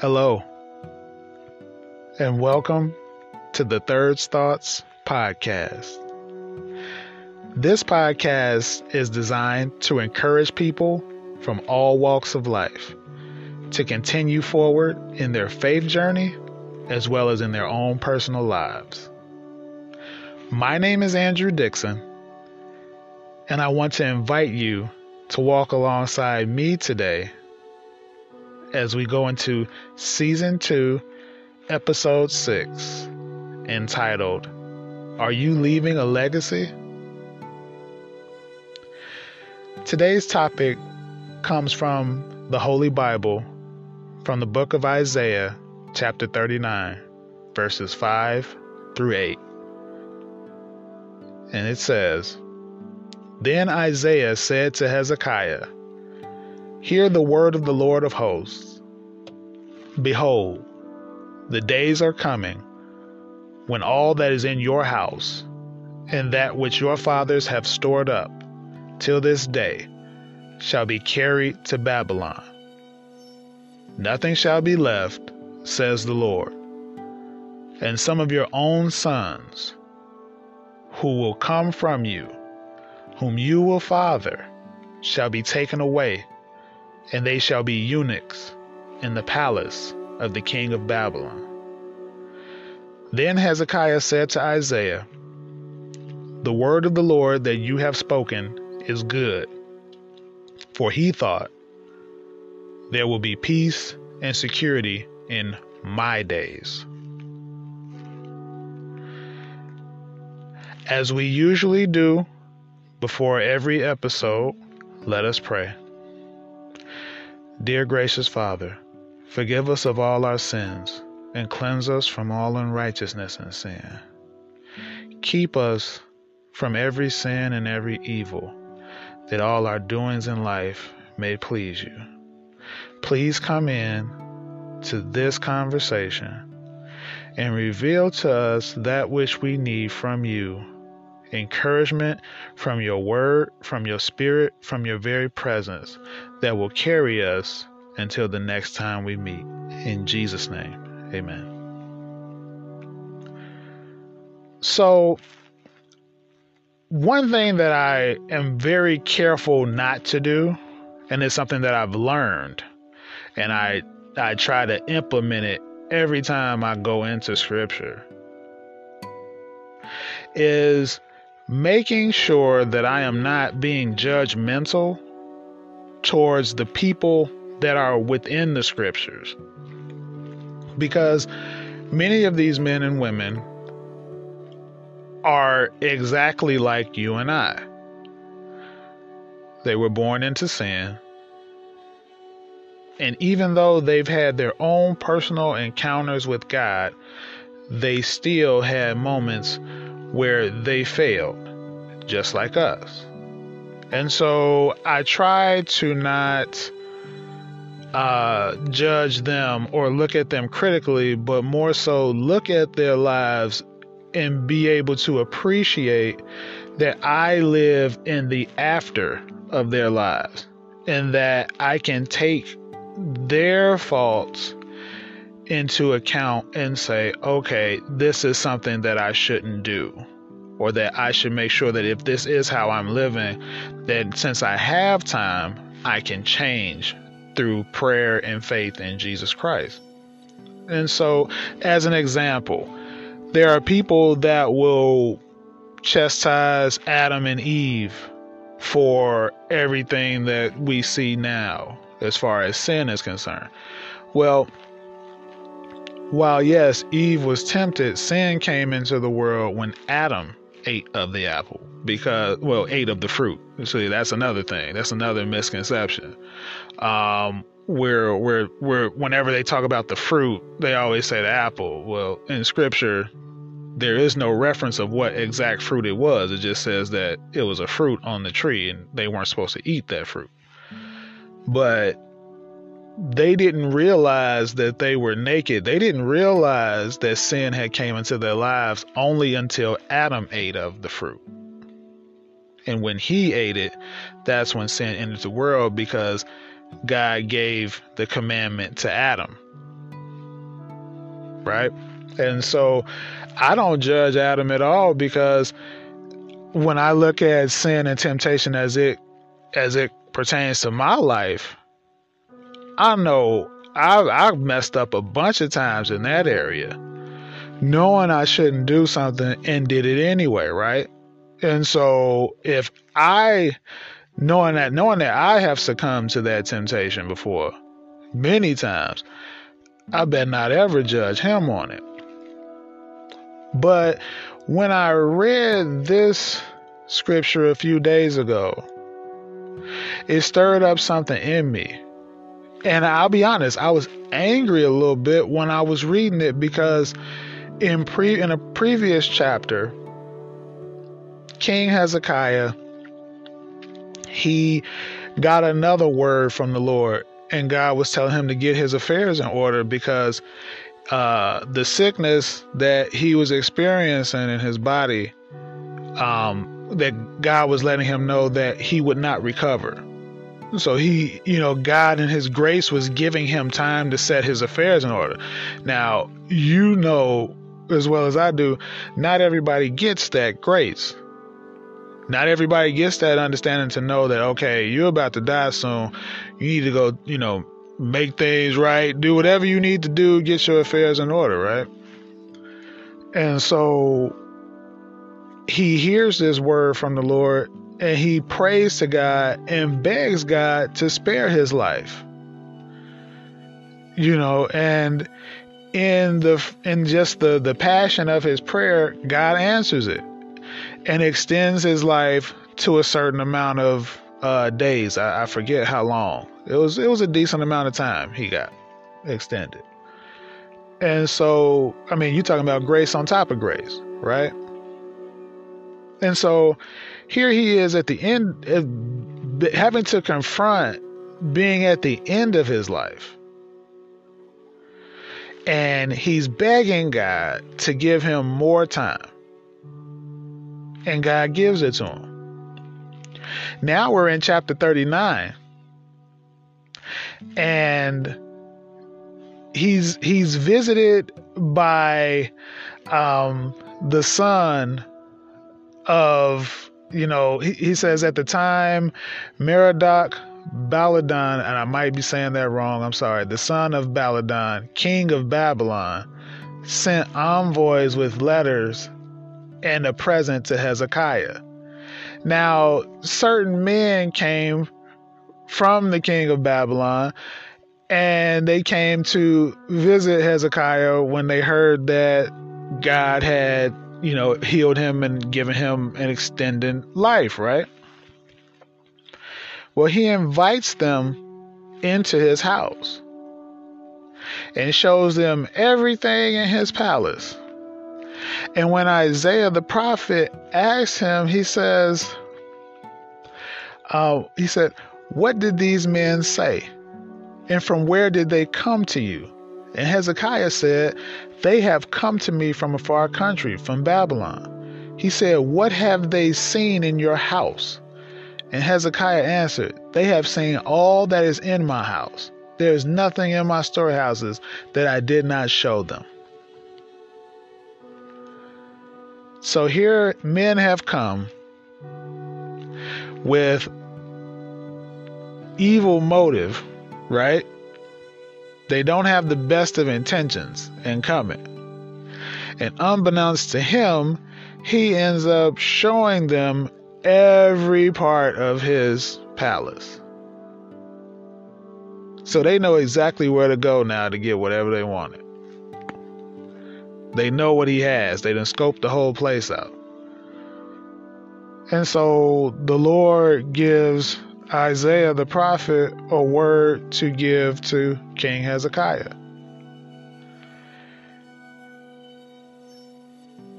Hello, and welcome to the Third Thoughts podcast. This podcast is designed to encourage people from all walks of life to continue forward in their faith journey as well as in their own personal lives. My name is Andrew Dixon, and I want to invite you to walk alongside me today as we go into season two, episode six, entitled, Are You Leaving a Legacy? Today's topic comes from the Holy Bible, from the book of Isaiah, chapter 39, verses 5 through 8. And it says, Then Isaiah said to Hezekiah, Hear the word of the Lord of hosts. Behold, the days are coming when all that is in your house and that which your fathers have stored up till this day shall be carried to Babylon. Nothing shall be left, says the Lord. And some of your own sons, who will come from you, whom you will father, shall be taken away and they shall be eunuchs in the palace of the king of Babylon. Then Hezekiah said to Isaiah, The word of the Lord that you have spoken is good. For he thought, There will be peace and security in my days. As we usually do before every episode, let us pray. Dear gracious Father, forgive us of all our sins and cleanse us from all unrighteousness and sin. Keep us from every sin and every evil, that all our doings in life may please you. Please come in to this conversation and reveal to us that which we need from you encouragement from your word, from your spirit, from your very presence that will carry us until the next time we meet. In Jesus' name, amen. So, one thing that I am very careful not to do, and it's something that I've learned, and I I try to implement it every time I go into scripture, is making sure that I am not being judgmental towards the people that are within the scriptures. Because many of these men and women are exactly like you and I. They were born into sin. And even though they've had their own personal encounters with God, they still had moments where they failed, just like us. And so I try to not uh, judge them or look at them critically, but more so look at their lives and be able to appreciate that I live in the after of their lives and that I can take their faults into account and say, okay, this is something that I shouldn't do. Or that I should make sure that if this is how I'm living, that since I have time, I can change through prayer and faith in Jesus Christ. And so, as an example, there are people that will chastise Adam and Eve for everything that we see now as far as sin is concerned. Well, while yes, Eve was tempted, sin came into the world when Adam ate of the apple because well ate of the fruit. See that's another thing. That's another misconception. Um where where where whenever they talk about the fruit they always say the apple. Well in scripture there is no reference of what exact fruit it was. It just says that it was a fruit on the tree and they weren't supposed to eat that fruit. But they didn't realize that they were naked. They didn't realize that sin had came into their lives only until Adam ate of the fruit. And when he ate it, that's when sin entered the world because God gave the commandment to Adam right? And so I don't judge Adam at all because when I look at sin and temptation as it as it pertains to my life, I know I've, I've messed up a bunch of times in that area, knowing I shouldn't do something and did it anyway, right? And so if I knowing that knowing that I have succumbed to that temptation before many times, I bet not ever judge him on it. But when I read this scripture a few days ago, it stirred up something in me. And I'll be honest, I was angry a little bit when I was reading it because in pre in a previous chapter, King Hezekiah he got another word from the Lord and God was telling him to get his affairs in order because uh, the sickness that he was experiencing in his body, um, that God was letting him know that he would not recover. So he, you know, God in his grace was giving him time to set his affairs in order. Now, you know as well as I do, not everybody gets that grace. Not everybody gets that understanding to know that, okay, you're about to die soon. You need to go, you know, make things right, do whatever you need to do, get your affairs in order, right? And so he hears this word from the Lord and he prays to God and begs God to spare his life. You know, and in the in just the the passion of his prayer, God answers it and extends his life to a certain amount of uh, days. I, I forget how long. It was it was a decent amount of time he got extended. And so, I mean, you're talking about grace on top of grace, right? And so here he is at the end, of having to confront being at the end of his life. And he's begging God to give him more time. And God gives it to him. Now we're in chapter 39 and he's he's visited by um, the son of you know he, he says at the time Merodach Baladan and I might be saying that wrong I'm sorry the son of Baladan king of Babylon sent envoys with letters and a present to Hezekiah now certain men came from the king of Babylon. And they came to visit Hezekiah when they heard that God had, you know, healed him and given him an extended life, right? Well, he invites them into his house and shows them everything in his palace. And when Isaiah the prophet asks him, he says, uh, he said, what did these men say? And from where did they come to you? And Hezekiah said, They have come to me from a far country, from Babylon. He said, What have they seen in your house? And Hezekiah answered, They have seen all that is in my house. There is nothing in my storehouses that I did not show them. So here men have come with evil motive, right? They don't have the best of intentions in coming. And unbeknownst to him, he ends up showing them every part of his palace. So they know exactly where to go now to get whatever they wanted. They know what he has. They done scoped the whole place out. And so the Lord gives Isaiah the prophet a word to give to King Hezekiah.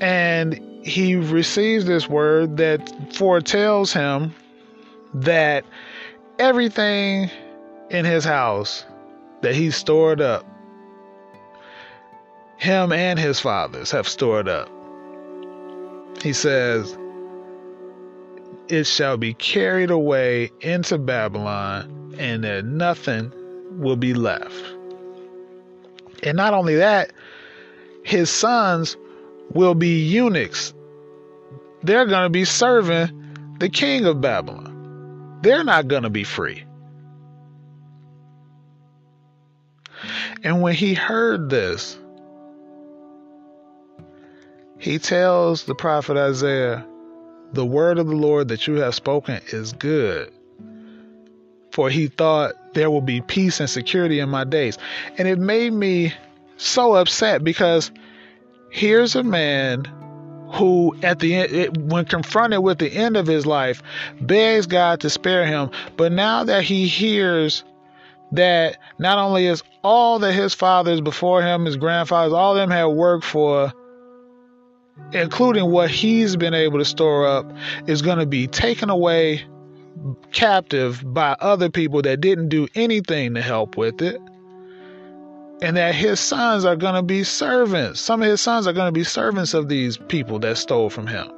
And he receives this word that foretells him that everything in his house that he stored up, him and his fathers have stored up. He says, it shall be carried away into Babylon, and that nothing will be left. And not only that, his sons will be eunuchs. They're going to be serving the king of Babylon. They're not going to be free. And when he heard this, he tells the prophet Isaiah, The word of the Lord that you have spoken is good. For he thought there will be peace and security in my days. And it made me so upset because here's a man who at the end when confronted with the end of his life begs God to spare him but now that he hears that not only is all that his fathers before him his grandfathers all of them had worked for including what he's been able to store up, is going to be taken away captive by other people that didn't do anything to help with it. And that his sons are going to be servants. Some of his sons are going to be servants of these people that stole from him.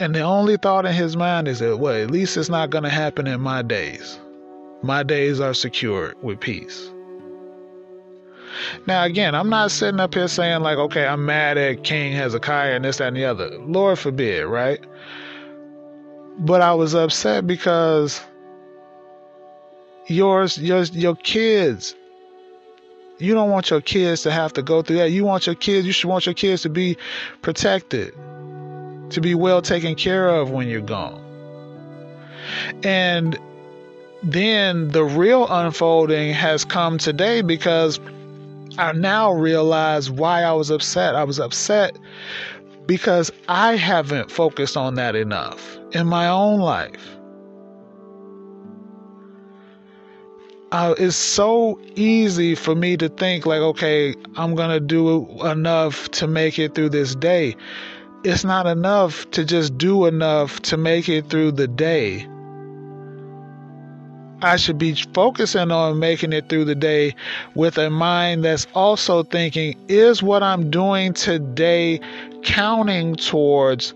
And the only thought in his mind is that, well, at least it's not going to happen in my days. My days are secured with peace. Now, again, I'm not sitting up here saying, like, okay, I'm mad at King Hezekiah and this, that, and the other. Lord forbid, right? But I was upset because yours, yours, your kids, you don't want your kids to have to go through that. You want your kids, you should want your kids to be protected, to be well taken care of when you're gone. And then the real unfolding has come today because I now realize why I was upset. I was upset because I haven't focused on that enough in my own life. Uh, it's so easy for me to think like, okay, I'm gonna do enough to make it through this day. It's not enough to just do enough to make it through the day. I should be focusing on making it through the day with a mind that's also thinking, is what I'm doing today counting towards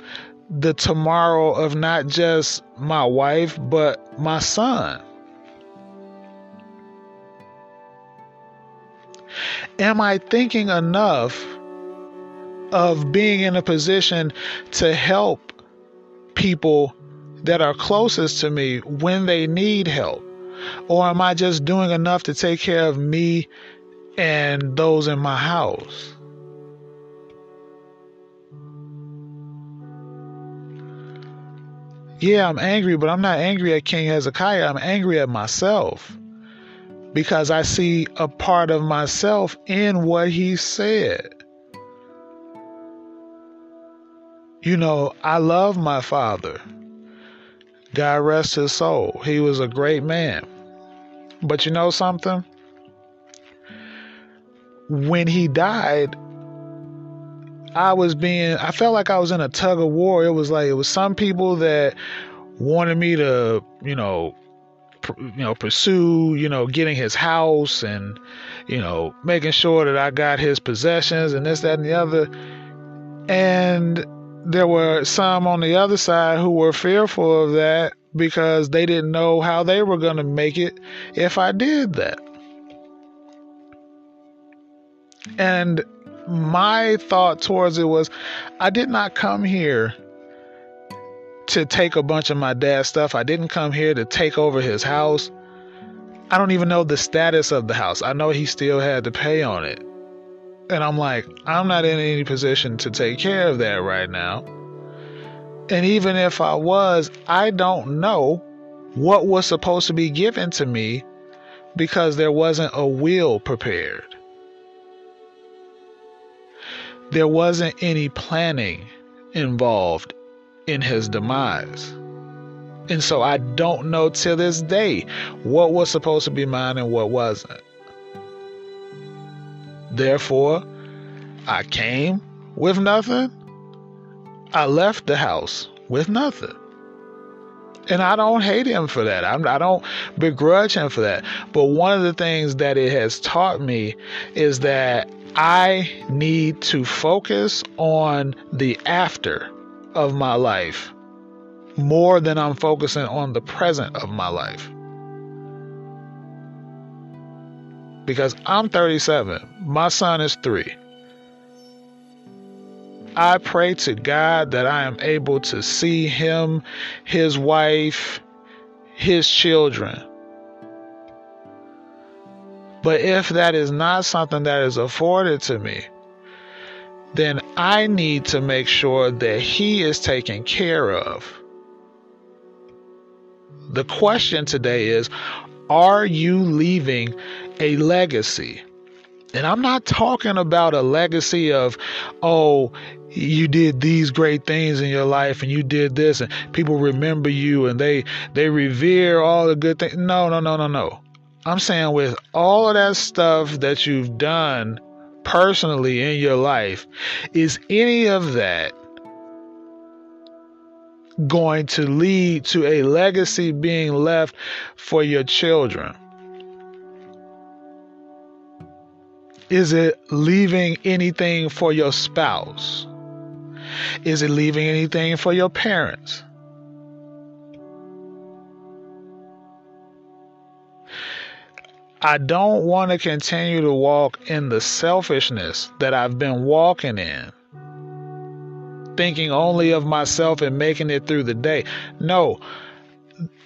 the tomorrow of not just my wife, but my son? Am I thinking enough of being in a position to help people that are closest to me when they need help? Or am I just doing enough to take care of me and those in my house? Yeah, I'm angry, but I'm not angry at King Hezekiah. I'm angry at myself because I see a part of myself in what he said. You know, I love my father. God rest his soul. He was a great man. But you know something? When he died, I was being, I felt like I was in a tug of war. It was like, it was some people that wanted me to, you know, pr- you know, pursue, you know, getting his house and, you know, making sure that I got his possessions and this, that, and the other. And there were some on the other side who were fearful of that because they didn't know how they were going to make it if I did that. And my thought towards it was I did not come here to take a bunch of my dad's stuff. I didn't come here to take over his house. I don't even know the status of the house. I know he still had to pay on it. And I'm like, I'm not in any position to take care of that right now. And even if I was, I don't know what was supposed to be given to me because there wasn't a will prepared. There wasn't any planning involved in his demise. And so I don't know to this day what was supposed to be mine and what wasn't. Therefore, I came with nothing. I left the house with nothing. And I don't hate him for that. I'm, I do not begrudge him for that. But one of the things that it has taught me is that I need to focus on the after of my life more than I'm focusing on the present of my life. because I'm 37. My son is three. I pray to God that I am able to see him, his wife, his children. But if that is not something that is afforded to me, then I need to make sure that he is taken care of. The question today is Are you leaving a legacy? And I'm not talking about a legacy of, oh, you did these great things in your life and you did this and people remember you and they they revere all the good things. No, no, no, no, no. I'm saying with all of that stuff that you've done personally in your life, is any of that going to lead to a legacy being left for your children? Is it leaving anything for your spouse? Is it leaving anything for your parents? I don't want to continue to walk in the selfishness that I've been walking in, thinking only of myself and making it through the day. No,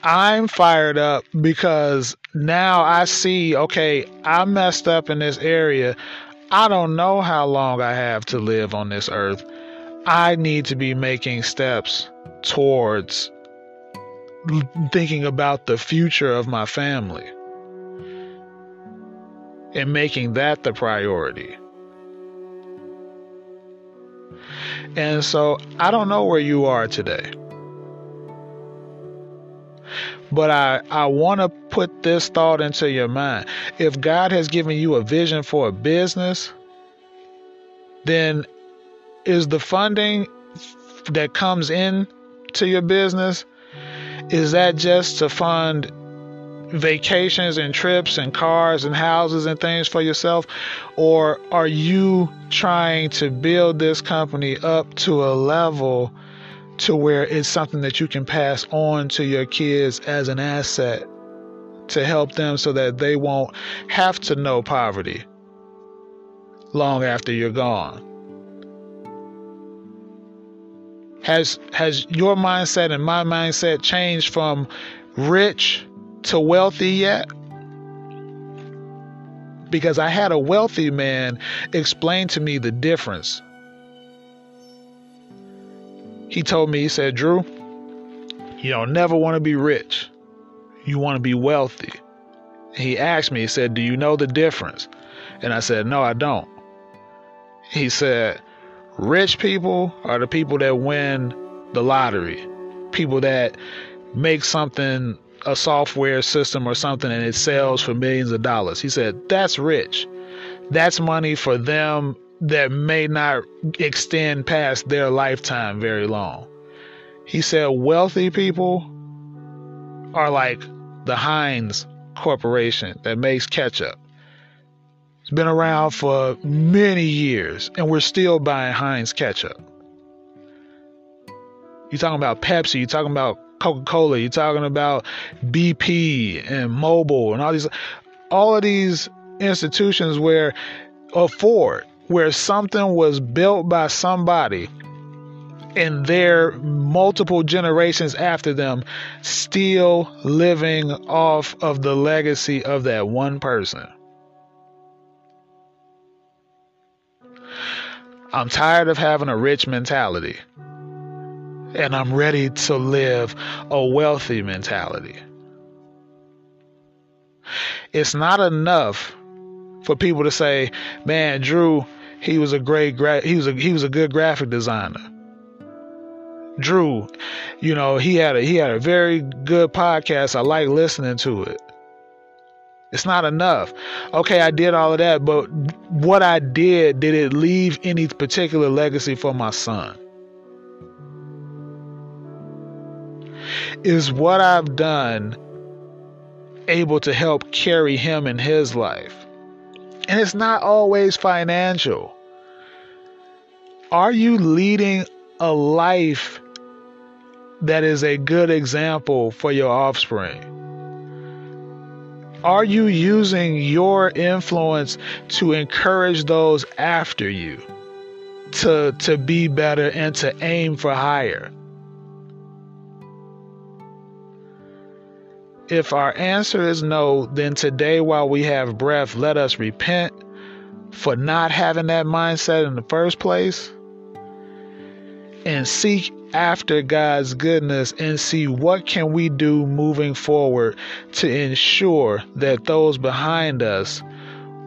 I'm fired up because now I see, okay, I messed up in this area. I don't know how long I have to live on this earth. I need to be making steps towards thinking about the future of my family and making that the priority. And so I don't know where you are today. But I, I want to put this thought into your mind. If God has given you a vision for a business, then is the funding that comes in to your business is that just to fund vacations and trips and cars and houses and things for yourself? Or are you trying to build this company up to a level to where it's something that you can pass on to your kids as an asset to help them so that they won't have to know poverty long after you're gone? Has has your mindset and my mindset changed from rich to wealthy yet? Because I had a wealthy man explain to me the difference. He told me, he said, Drew, you don't never want to be rich. You want to be wealthy. He asked me, he said, Do you know the difference? And I said, No, I don't. He said, Rich people are the people that win the lottery, people that make something a software system or something and it sells for millions of dollars. He said, That's rich. That's money for them that may not extend past their lifetime very long. He said, Wealthy people are like the Heinz Corporation that makes ketchup. It's been around for many years and we're still buying Heinz ketchup. You're talking about Pepsi, you're talking about Coca Cola, you're talking about BP and Mobil and all these, all of these institutions where, or Ford, where something was built by somebody and their multiple generations after them still living off of the legacy of that one person. I'm tired of having a rich mentality and I'm ready to live a wealthy mentality. It's not enough for people to say, "Man, Drew, he was a great gra- he was a he was a good graphic designer." Drew, you know, he had a he had a very good podcast. I like listening to it. It's not enough. Okay, I did all of that, but what I did, did it leave any particular legacy for my son? is what I've done able to help carry him in his life? And it's not always financial. Are you leading a life that is a good example for your offspring? Are you using your influence to encourage those after you to to be better and to aim for higher? If our answer is no, then today while we have breath, let us repent for not having that mindset in the first place and seek after God's goodness and see what can we do moving forward to ensure that those behind us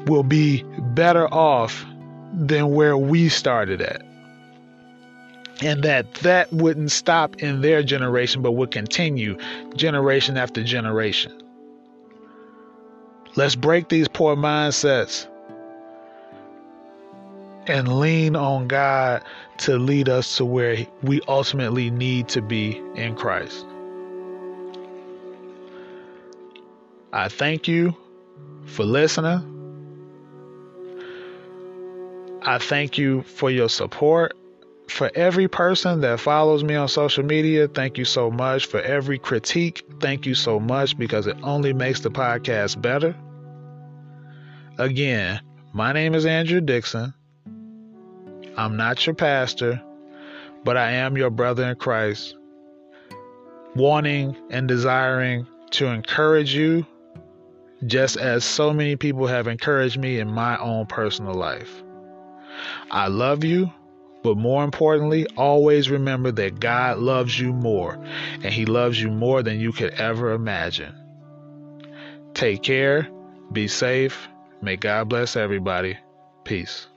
will be better off than where we started at. And that that wouldn't stop in their generation but would continue generation after generation. Let's break these poor mindsets and lean on God to lead us to where we ultimately need to be in Christ. I thank you for listening. I thank you for your support. For every person that follows me on social media, thank you so much. For every critique, thank you so much because it only makes the podcast better. Again, my name is Andrew Dixon. I'm not your pastor, but I am your brother in Christ, wanting and desiring to encourage you just as so many people have encouraged me in my own personal life. I love you, but more importantly, always remember that God loves you more, and He loves you more than you could ever imagine. Take care, be safe, may God bless everybody. Peace.